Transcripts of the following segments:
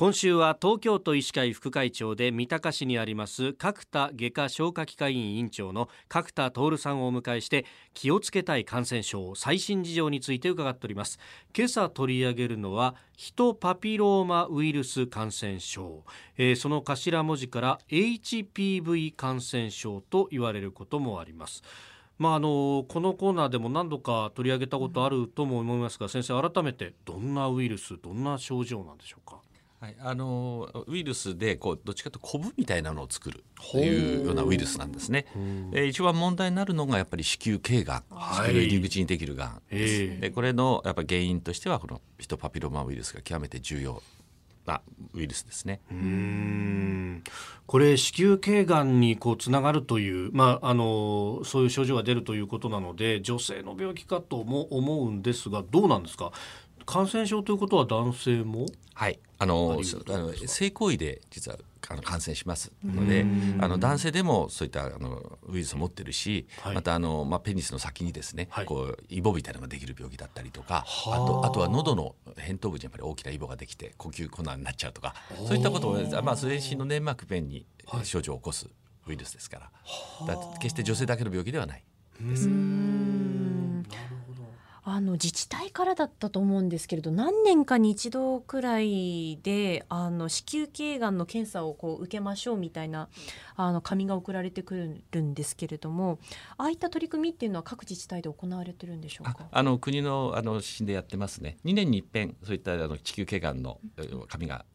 今週は東京都医師会副会長で三鷹市にあります角田外科消化器科医院院長の角田徹さんをお迎えして気をつけたい感染症最新事情について伺っております。今朝取り上げるのはヒトパピローマウイルス感染症、えー、その頭文字から HPV 感染症と言われることもあります。まあ、あのこのコーナーでも何度か取り上げたことあるとも思いますが先生改めてどんなウイルスどんな症状なんでしょうか？はい、あのウイルスでこうどっちかというとコブみたいなのを作るというようなウイルスなんですね。え一番問題になるのがやっぱり子宮頸がん、子宮入り口にできるがんです。でこれのやっぱ原因としてはこのヒトパピローマウイルスが極めて重要なウイルスですね。うんこれ子宮頸がんにこうつながるという、まあ、あのそういう症状が出るということなので女性の病気かとも思うんですがどうなんですか？感染症ということは男性も？はいあのあの性行為で実はあの感染します。のであの男性でもそういったあのウイルスを持ってるし、はい、またあの、まあ、ペニスの先にですね、はい、こうイボみたいなのができる病気だったりとかあ。とあとは喉の扁桃部にやっぱり大きなイボができて呼吸困難になっちゃうとかそういったことを、まあ、全身の粘膜弁に症状を起こすウイルスですから,、だ決して女性だけの病気ではないです。あの自治体からだったと思うんですけれど何年かに一度くらいであの子宮頸がんの検査をこう受けましょうみたいなあの紙が送られてくるんですけれどもああいった取り組みっていうのは各自治体で行われてるんでしょうか？あの国のあの指針でやってますね2年に一遍そういったあの子宮頸がんの紙が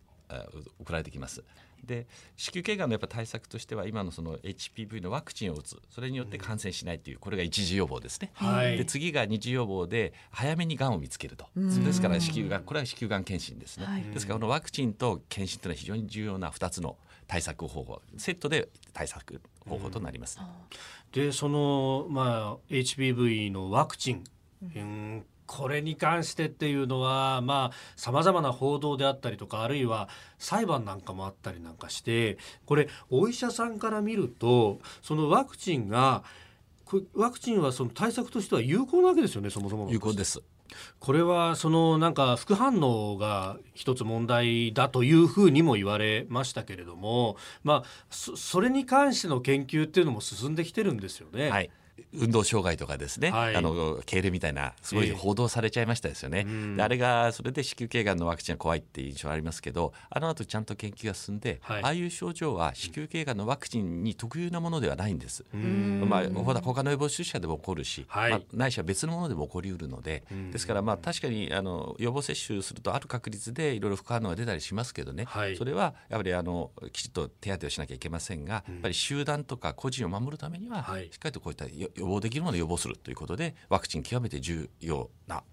送られてきます。で子宮頸がんのやっぱ対策としては今のその HPV のワクチンを打つ。それによって感染しないというこれが一次予防ですね、はい、で次が二次予防で早めにがんを見つけると。ですから子宮がんこれは子宮がん検診ですね、はい、ですからこのワクチンと検診というのは非常に重要な2つの対策方法。セットで対策方法となります。でその、まあ、HPV のワクチン、うんこれに関してっていうのはまあさまざまな報道であったりとかあるいは裁判なんかもあったりなんかしてこれお医者さんから見るとそのワクチンがワクチンはその対策としては有効なわけですよねそもそも有効です。これはそのなんか副反応が一つ問題だというふうにも言われましたけれども、まあ、それに関しての研究っていうのも進んできてるんですよね。はい運動障害とかですね、はい、あの痙攣みたいなすごい報道されちゃいましたですよね、えー、あれがそれで子宮頸がんのワクチンは怖いっていう印象ありますけどあの後ちゃんと研究が進んで、はい、ああいう症状は子宮頸がんのワクチンに特有なものではないんです、まあ、他の予防注射でも起こるし、はい、まあ、ないしは別のものでも起こりうるのでですからまあ確かにあの予防接種するとある確率でいろいろ副反応が出たりしますけどね、それはやっぱりあのきちっと手当てをしなきゃいけませんが、やっぱり集団とか個人を守るためには、しっかりとこういった予予防できるものを予防するということでワクチン極めて重要な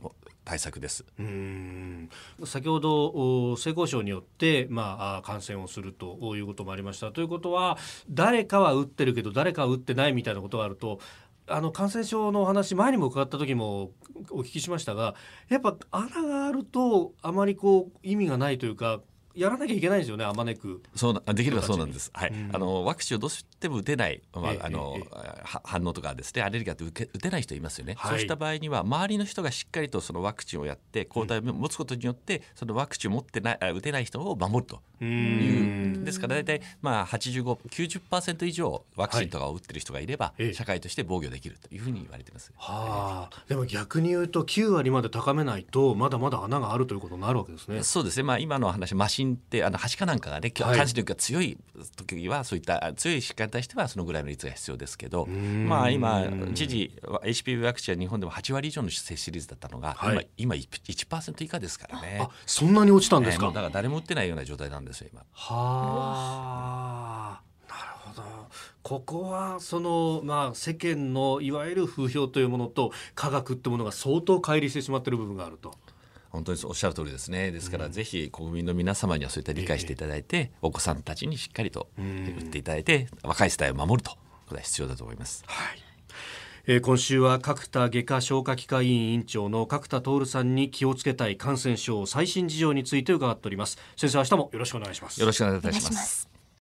対策です。うん。先ほど性交渉によって、まあ、感染をするということもありました。ということは誰かは打ってるけど誰かは打ってないみたいなことがあるとあの感染症のお話前にも伺った時もお聞きしましたがやっぱ穴があるとあまりこう意味がないというかやらなきゃいけないですよね、あまねく。そうなできればそうなんです。はい。あのワクチンをどうしても打てない、まあ、あの、反応とかですね、アレルギーって受け打てない人いますよね、はい、そうした場合には周りの人がしっかりとそのワクチンをやって抗体を持つことによって、そのワクチンを持ってない打てない人を守るというですから大体まあ85、90%以上ワクチンとかを打ってる人がいれば、はい、社会として防御できるというふうに言われてます。はあ、でも逆に言うと9割まで高めないとまだまだ穴があるということになるわけですね。そうですね。まあ今の話マシ信ってあのはしかなんかがね感じ力が強い時はそういった強い疾患に対してはそのぐらいの率が必要ですけどまあ今一時 HPV ワクチンは日本でも8割以上の接種率だったのが、はい、今今1%以下ですからね。そんなに落ちたんですか、えー、だから誰も打ってないような状態なんですよ今。はあ。なるほど。ここはその、まあ、世間のいわゆる風評というものと科学ってものが相当乖離してしまっている部分があると。本当におっしゃる通りですね。ですから、ぜひ国民の皆様にはそういった理解していただいて、お子さんたちにしっかりと打っていただいて、若い世代を守るとこれは必要だと思います。はいえー、今週は角田外科消化器科医院院長の角田徹さんに気をつけたい感染症最新事情について伺っております。先生明日もよろしくお願いします。よろしくお願いいたします。